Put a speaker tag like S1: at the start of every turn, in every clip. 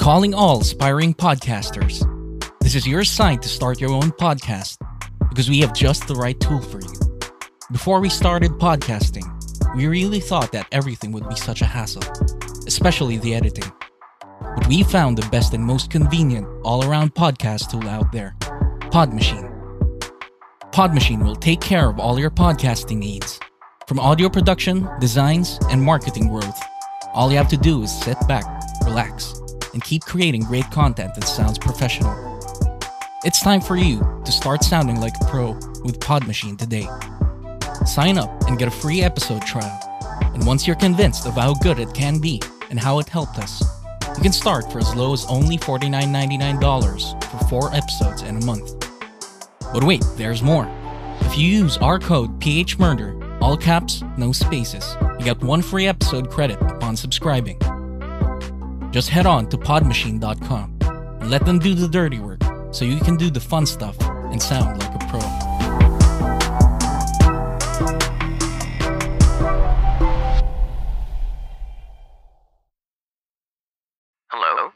S1: Calling all aspiring podcasters. This is your sign to start your own podcast because we have just the right tool for you. Before we started podcasting, we really thought that everything would be such a hassle, especially the editing. But we found the best and most convenient all around podcast tool out there Podmachine. Podmachine will take care of all your podcasting needs, from audio production, designs, and marketing growth. All you have to do is sit back, relax, and keep creating great content that sounds professional. It's time for you to start sounding like a pro with Podmachine today. Sign up and get a free episode trial. And once you're convinced of how good it can be and how it helped us, you can start for as low as only $49.99 for four episodes in a month. But wait, there's more. If you use our code PHMurder, all caps, no spaces, you get one free episode credit upon subscribing. Just head on to podmachine.com and let them do the dirty work so you can do the fun stuff and sound like a pro.
S2: Hello?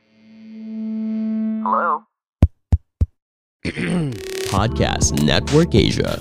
S2: Hello?
S3: Podcast Network Asia.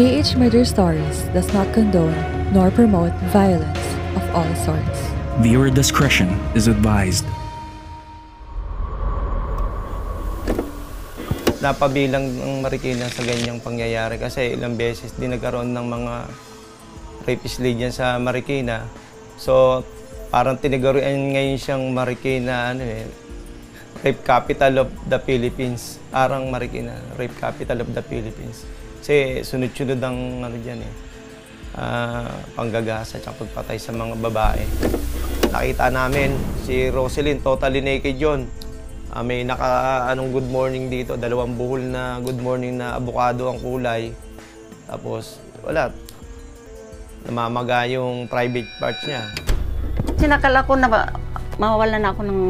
S4: PH Murder Stories does not condone nor promote violence of all sorts.
S1: Viewer discretion is advised.
S5: napabilang ng Marikina sa ganyang pangyayari kasi ilang beses din nagkaroon ng mga rapist league yan sa Marikina. So, parang tinagaruan ngayon siyang Marikina, ano eh, rape capital of the Philippines. Parang Marikina, rape capital of the Philippines. Kasi sunod-sunod ang ano dyan eh, ah, panggagasa at pagpatay sa mga babae. Nakita namin si Roselyn, totally naked yun. Ah, may naka anong good morning dito, dalawang buhol na good morning na abukado ang kulay. Tapos wala. Namamaga yung private parts niya.
S6: Sinakala ko na ba, mawawalan na ako ng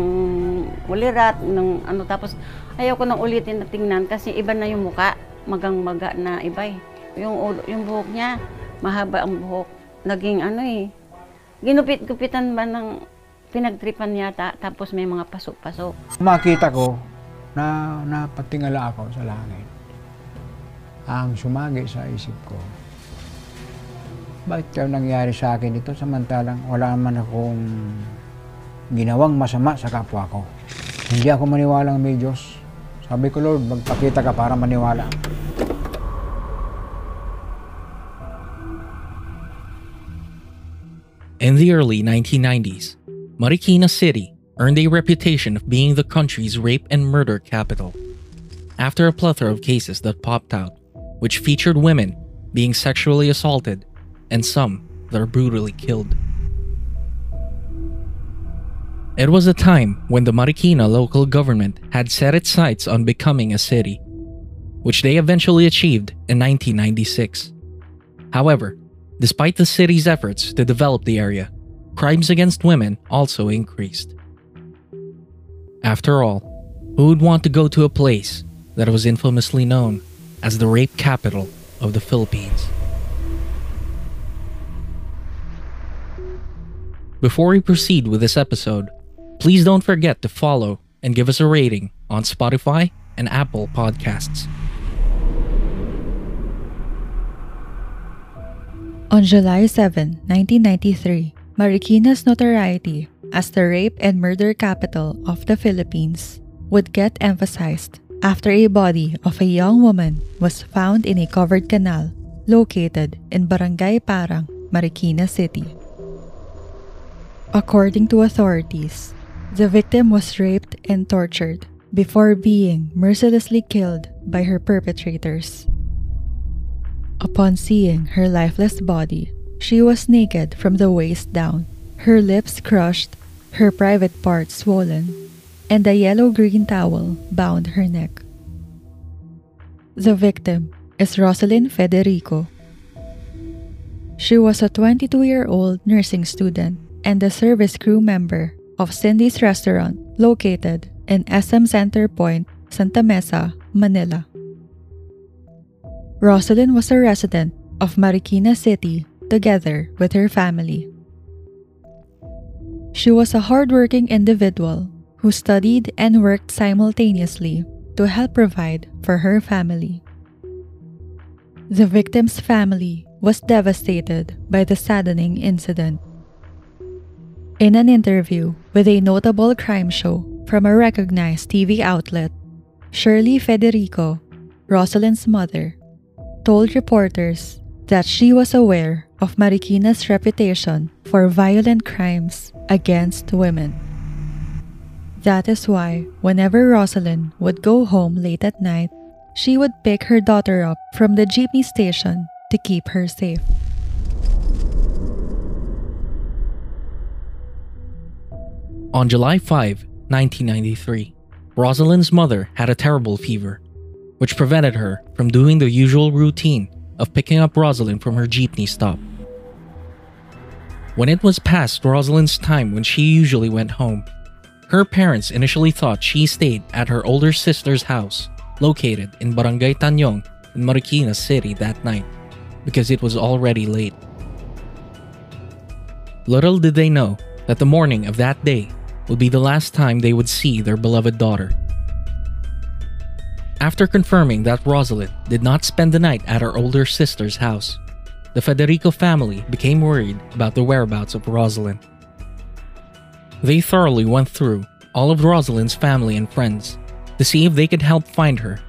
S6: ulirat, ng ano, tapos ayaw ko nang ulitin na tingnan kasi iba na yung muka, magang-maga na iba eh. Yung, ulo- yung buhok niya, mahaba ang buhok. Naging ano eh, ginupit-gupitan ba ng pinagtripan yata, tapos may mga pasok-pasok.
S7: Makita ko na napatingala ako sa langit. Ang sumagi sa isip ko, bakit kaya nangyari sa akin ito samantalang wala man akong ginawang masama sa kapwa ko. Hindi ako maniwalang may Diyos. Sabi ko, Lord, magpakita ka para maniwala.
S1: In the early 1990s, Marikina City earned a reputation of being the country's rape and murder capital. After a plethora of cases that popped out, which featured women being sexually assaulted and some that are brutally killed. It was a time when the Marikina local government had set its sights on becoming a city, which they eventually achieved in 1996. However, despite the city's efforts to develop the area, crimes against women also increased. After all, who would want to go to a place that was infamously known as the rape capital of the Philippines? Before we proceed with this episode, please don't forget to follow and give us a rating on Spotify and Apple Podcasts.
S4: On July 7, 1993, Marikina's notoriety as the rape and murder capital of the Philippines would get emphasized after a body of a young woman was found in a covered canal located in Barangay Parang, Marikina City. According to authorities, the victim was raped and tortured before being mercilessly killed by her perpetrators. Upon seeing her lifeless body, she was naked from the waist down, her lips crushed, her private parts swollen, and a yellow green towel bound her neck. The victim is Rosalind Federico. She was a 22 year old nursing student and a service crew member of Cindy's restaurant located in SM Center Point, Santa Mesa, Manila. Rosalind was a resident of Marikina City together with her family. She was a hardworking individual who studied and worked simultaneously to help provide for her family. The victim's family was devastated by the saddening incident. In an interview with a notable crime show from a recognized TV outlet, Shirley Federico, Rosalind's mother, told reporters that she was aware of Marikina's reputation for violent crimes against women. That is why, whenever Rosalind would go home late at night, she would pick her daughter up from the jeepney station to keep her safe.
S1: On July 5, 1993, Rosalind's mother had a terrible fever, which prevented her from doing the usual routine of picking up Rosalind from her jeepney stop. When it was past Rosalind's time when she usually went home, her parents initially thought she stayed at her older sister's house, located in Barangay Tañong in Marikina City that night, because it was already late. Little did they know that the morning of that day would be the last time they would see their beloved daughter. After confirming that Rosalind did not spend the night at her older sister's house, the Federico family became worried about the whereabouts of Rosalind. They thoroughly went through all of Rosalind's family and friends to see if they could help find her,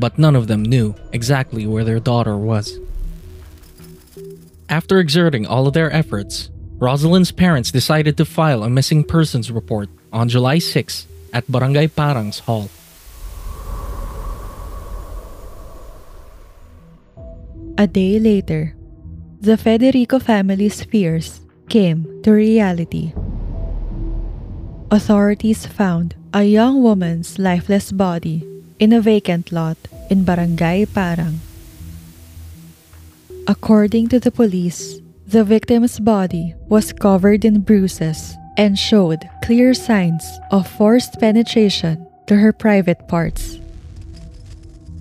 S1: but none of them knew exactly where their daughter was. After exerting all of their efforts, Rosalind's parents decided to file a missing persons report on July 6 at Barangay Parang's Hall.
S4: A day later, the Federico family's fears came to reality. Authorities found a young woman's lifeless body in a vacant lot in Barangay Parang. According to the police, the victim's body was covered in bruises and showed clear signs of forced penetration to her private parts.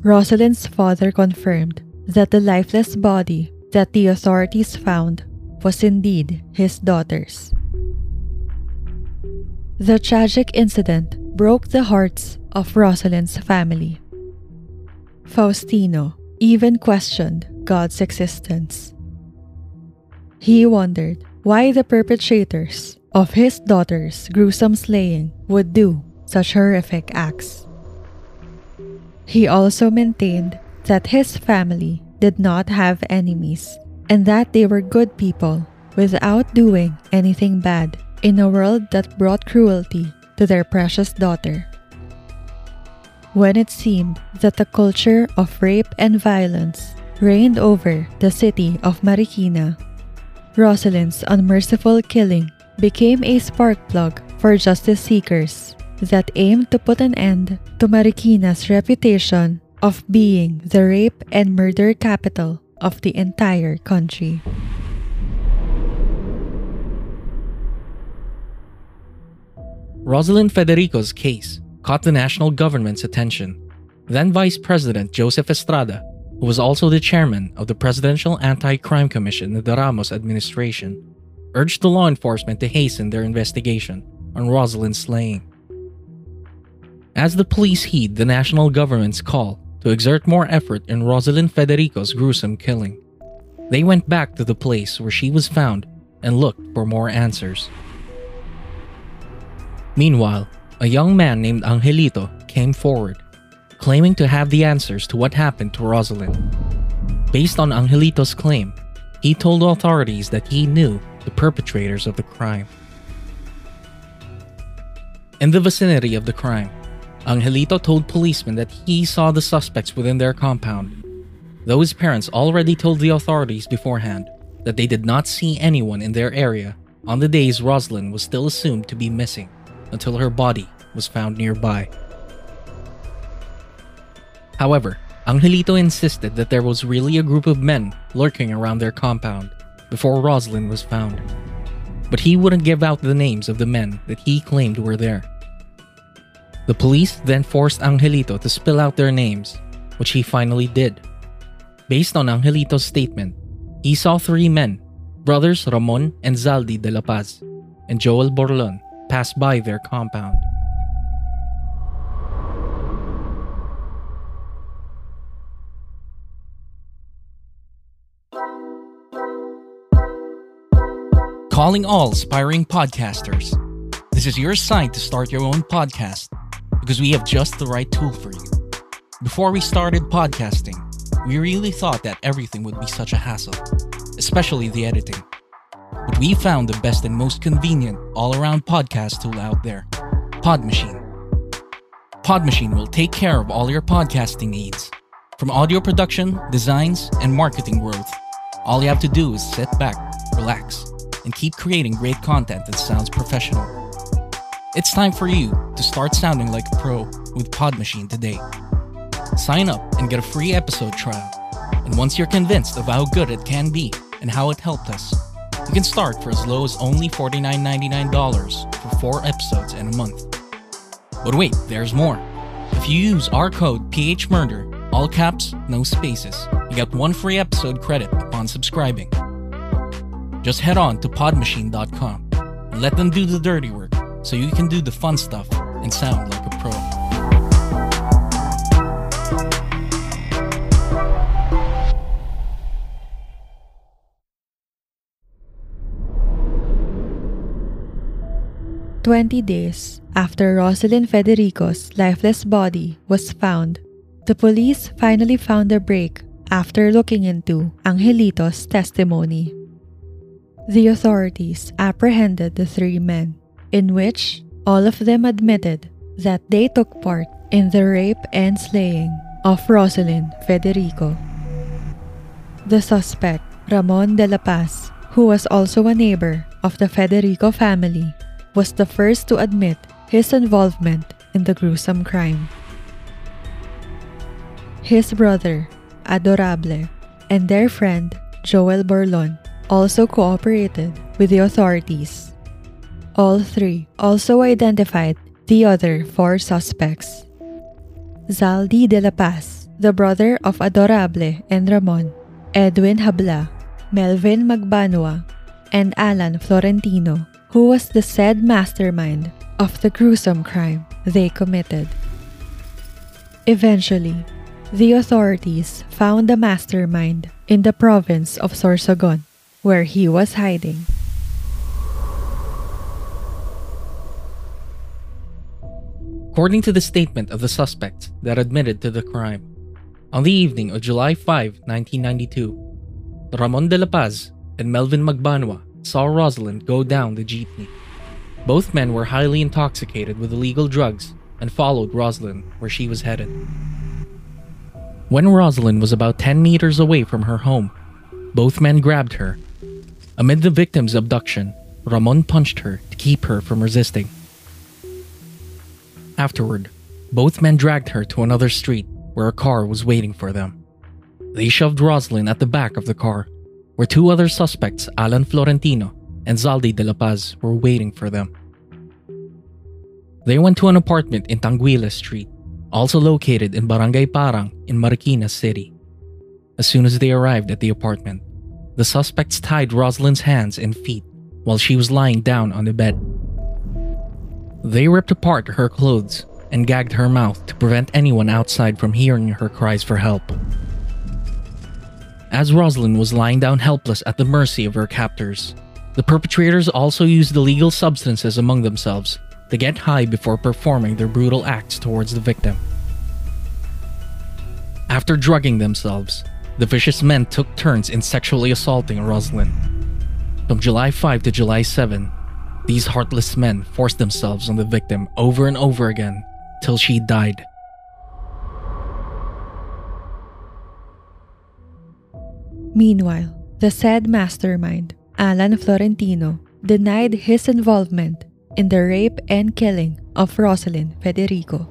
S4: Rosalind's father confirmed that the lifeless body that the authorities found was indeed his daughter's. The tragic incident broke the hearts of Rosalind's family. Faustino even questioned God's existence. He wondered why the perpetrators of his daughter's gruesome slaying would do such horrific acts. He also maintained that his family did not have enemies and that they were good people without doing anything bad in a world that brought cruelty to their precious daughter. When it seemed that the culture of rape and violence reigned over the city of Marikina, Rosalind's unmerciful killing became a spark plug for justice seekers that aimed to put an end to Marikina's reputation of being the rape and murder capital of the entire country.
S1: Rosalind Federico's case caught the national government's attention. Then Vice President Joseph Estrada who was also the chairman of the Presidential Anti Crime Commission in the Ramos administration, urged the law enforcement to hasten their investigation on Rosalind's slaying. As the police heed the national government's call to exert more effort in Rosalind Federico's gruesome killing, They went back to the place where she was found and looked for more answers. Meanwhile, a young man named Angelito came forward, claiming to have the answers to what happened to Rosalind. Based on Angelito's claim, he told authorities that he knew the perpetrators of the crime. In the vicinity of the crime, Angelito told policemen that he saw the suspects within their compound, though his parents already told the authorities beforehand that they did not see anyone in their area on the days Rosalind was still assumed to be missing until her body was found nearby. However, Angelito insisted that there was really a group of men lurking around their compound before Rosalind was found. But he wouldn't give out the names of the men that he claimed were there. The police then forced Angelito to spill out their names, which he finally did. Based on Angelito's statement, he saw three men, brothers Ramon and Zaldi de la Paz, and Joel Borlon, pass by their compound. Calling all aspiring podcasters. This is your sign to start your own podcast because we have just the right tool for you. Before we started podcasting, we really thought that everything would be such a hassle, especially the editing. But we found the best and most convenient all around podcast tool out there Podmachine. Podmachine will take care of all your podcasting needs, from audio production, designs, and marketing growth. All you have to do is sit back, relax, and keep creating great content that sounds professional. It's time for you to start sounding like a pro with Podmachine today. Sign up and get a free episode trial. And once you're convinced of how good it can be and how it helped us, you can start for as low as only $49.99 for four episodes in a month. But wait, there's more. If you use our code PHMurder, all caps, no spaces, you get one free episode credit upon subscribing. Just head on to podmachine.com and let them do the dirty work so you can do the fun stuff and sound like a pro.
S4: Twenty days after Rosalind Federico's lifeless body was found, the police finally found a break after looking into Angelito's testimony. The authorities apprehended the three men, in which all of them admitted that they took part in the rape and slaying of Rosalind Federico. The suspect, Ramon de la Paz, who was also a neighbor of the Federico family, was the first to admit his involvement in the gruesome crime. His brother, Adorable, and their friend, Joel Borlon, also cooperated with the authorities. All three also identified the other four suspects. Zaldi de la Paz, the brother of Adorable and Ramon, Edwin Habla, Melvin Magbanua, and Alan Florentino, who was the said mastermind of the gruesome crime they committed. Eventually, the authorities found the mastermind in the province of Sorsogon, where he was hiding.
S1: According to the statement of the suspects that admitted to the crime, on the evening of July 5, 1992, Ramon de la Paz and Melvin Magbanua saw Rosalind go down the jeepney. Both men were highly intoxicated with illegal drugs and followed Rosalind where she was headed. When Rosalind was about 10 meters away from her home, both men grabbed her. Amid the victim's abduction, Ramon punched her to keep her from resisting. Afterward, both men dragged her to another street where a car was waiting for them. They shoved Rosalind at the back of the car, where two other suspects, Alan Florentino and Zaldi de la Paz, were waiting for them. They went to an apartment in Tanguila Street, also located in Barangay Parang in Marikina City. As soon as they arrived at the apartment, the suspects tied Rosalind's hands and feet while she was lying down on the bed. They ripped apart her clothes and gagged her mouth to prevent anyone outside from hearing her cries for help. As Rosalind was lying down helpless at the mercy of her captors, the perpetrators also used illegal substances among themselves to get high before performing their brutal acts towards the victim. After drugging themselves, the vicious men took turns in sexually assaulting Rosalind. From July 5 to July 7, these heartless men forced themselves on the victim over and over again till she died.
S4: Meanwhile, the said mastermind, Alan Florentino, denied his involvement in the rape and killing of Rosalind Federico.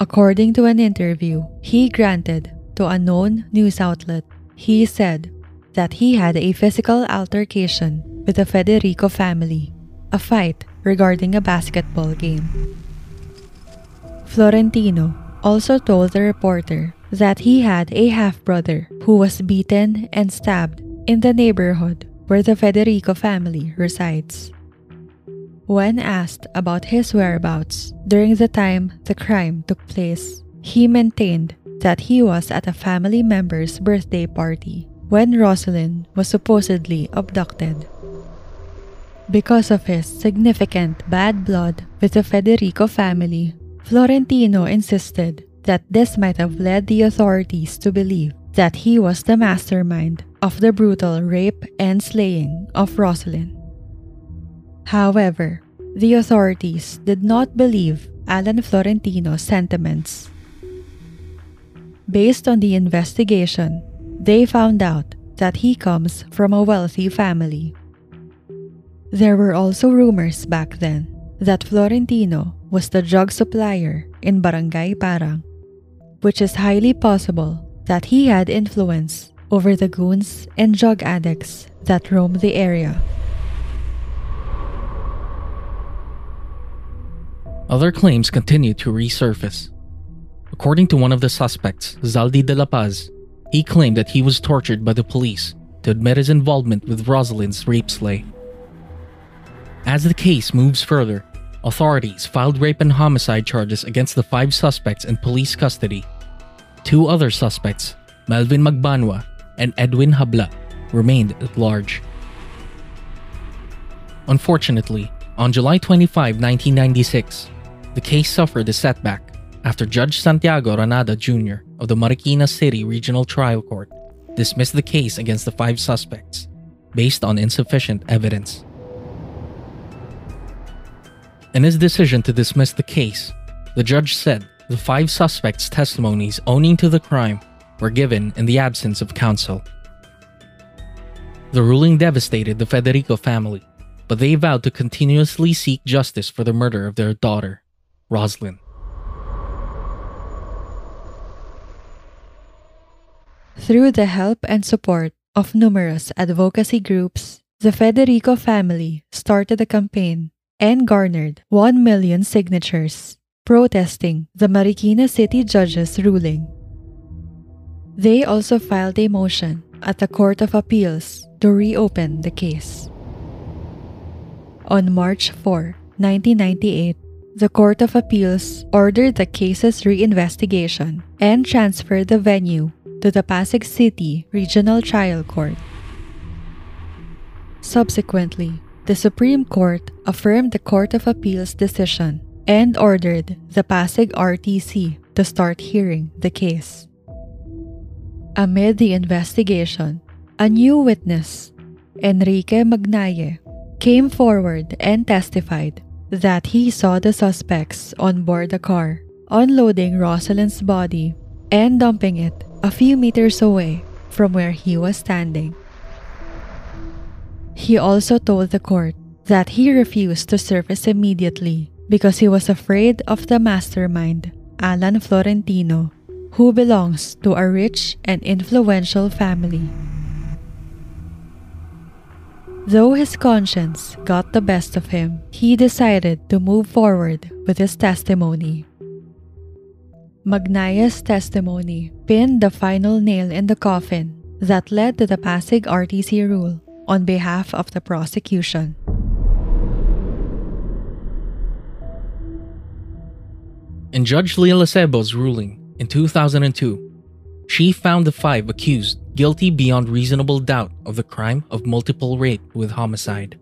S4: According to an interview he granted to a known news outlet, he said that he had a physical altercation with the Federico family, a fight regarding a basketball game. Florentino also told the reporter that he had a half brother who was beaten and stabbed in the neighborhood where the Federico family resides. When asked about his whereabouts during the time the crime took place, he maintained that he was at a family member's birthday party when Rosalind was supposedly abducted. Because of his significant bad blood with the Federico family, Florentino insisted that this might have led the authorities to believe that he was the mastermind of the brutal rape and slaying of Rosalind. However, the authorities did not believe Alan Florentino's sentiments. Based on the investigation, they found out that he comes from a wealthy family. There were also rumors back then that Florentino was the drug supplier in Barangay Parang, which is highly possible that he had influence over the goons and drug addicts that roam the area.
S1: Other claims continued to resurface. According to one of the suspects, Zaldi de la Paz, he claimed that he was tortured by the police to admit his involvement with Rosalind's rape slay. As the case moves further, authorities filed rape and homicide charges against the five suspects in police custody. Two other suspects, Melvin Magbanua and Edwin Habla, remained at large. Unfortunately, on July 25, 1996, the case suffered a setback after Judge Santiago Ranada Jr. of the Marikina City Regional Trial Court dismissed the case against the five suspects based on insufficient evidence. In his decision to dismiss the case, the judge said the five suspects' testimonies owning to the crime were given in the absence of counsel. The ruling devastated the Federico family, but they vowed to continuously seek justice for the murder of their daughter, Rosalind.
S4: Through the help and support of numerous advocacy groups, the Federico family started a campaign and garnered 1 million signatures protesting the Marikina City judge's ruling. They also filed a motion at the Court of Appeals to reopen the case. On March 4, 1998, the Court of Appeals ordered the case's reinvestigation and transferred the venue to the Pasig City Regional Trial Court. Subsequently, the Supreme Court affirmed the Court of Appeals decision and ordered the Pasig RTC to start hearing the case. Amid the investigation, a new witness, Enrique Magnaye, came forward and testified that he saw the suspects on board the car unloading Rosalind's body and dumping it a few meters away from where he was standing. He also told the court that he refused to surface immediately because he was afraid of the mastermind, Alan Florentino, who belongs to a rich and influential family. Though his conscience got the best of him, he decided to move forward with his testimony. Magnaye's testimony pinned the final nail in the coffin that led to the Pasig RTC rule on behalf of the prosecution.
S1: In Judge Lila Acebo's ruling in 2002, she found the five accused guilty beyond reasonable doubt of the crime of multiple rape with homicide.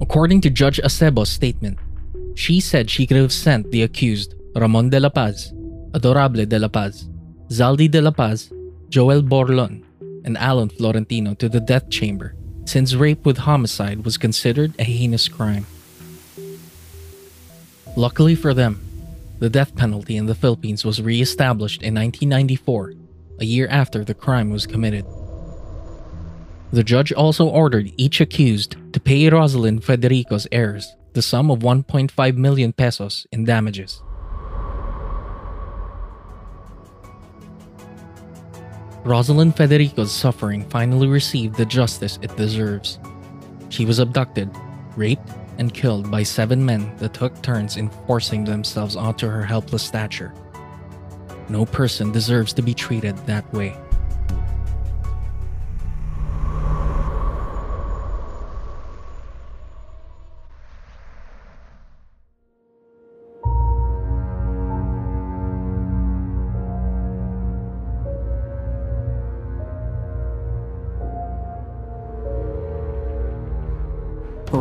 S1: According to Judge Acebo's statement, she said she could have sent the accused Ramon de la Paz, Adorable de la Paz, Zaldi de la Paz, Joel Borlon, and Alan Florentino to the death chamber since rape with homicide was considered a heinous crime. Luckily for them, the death penalty in the Philippines was re established in 1994, a year after the crime was committed. The judge also ordered each accused to pay Rosalind Federico's heirs the sum of 1.5 million pesos in damages. Rosalind Federico's suffering finally received the justice it deserves. She was abducted, raped, and killed by seven men that took turns in forcing themselves onto her helpless stature. No person deserves to be treated that way.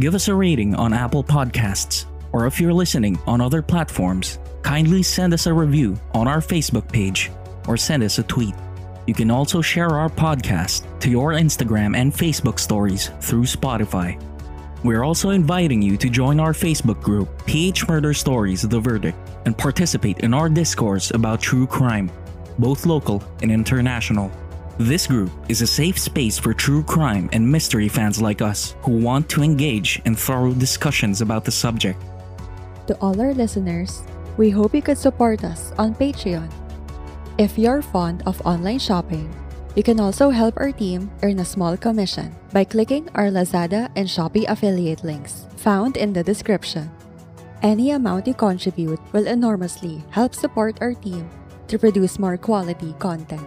S1: Give us a rating on Apple Podcasts, or if you're listening on other platforms, kindly send us a review on our Facebook page or send us a tweet. You can also share our podcast to your Instagram and Facebook stories through Spotify. We're also inviting you to join our Facebook group, PH Murder Stories The Verdict, and participate in our discourse about true crime, both local and international. This group is a safe space for true crime and mystery fans like us who want to engage in thorough discussions about the subject.
S4: To all our listeners, we hope you could support us on Patreon. If you're fond of online shopping, you can also help our team earn a small commission by clicking our Lazada and Shopee affiliate links found in the description. Any amount you contribute will enormously help support our team to produce more quality content.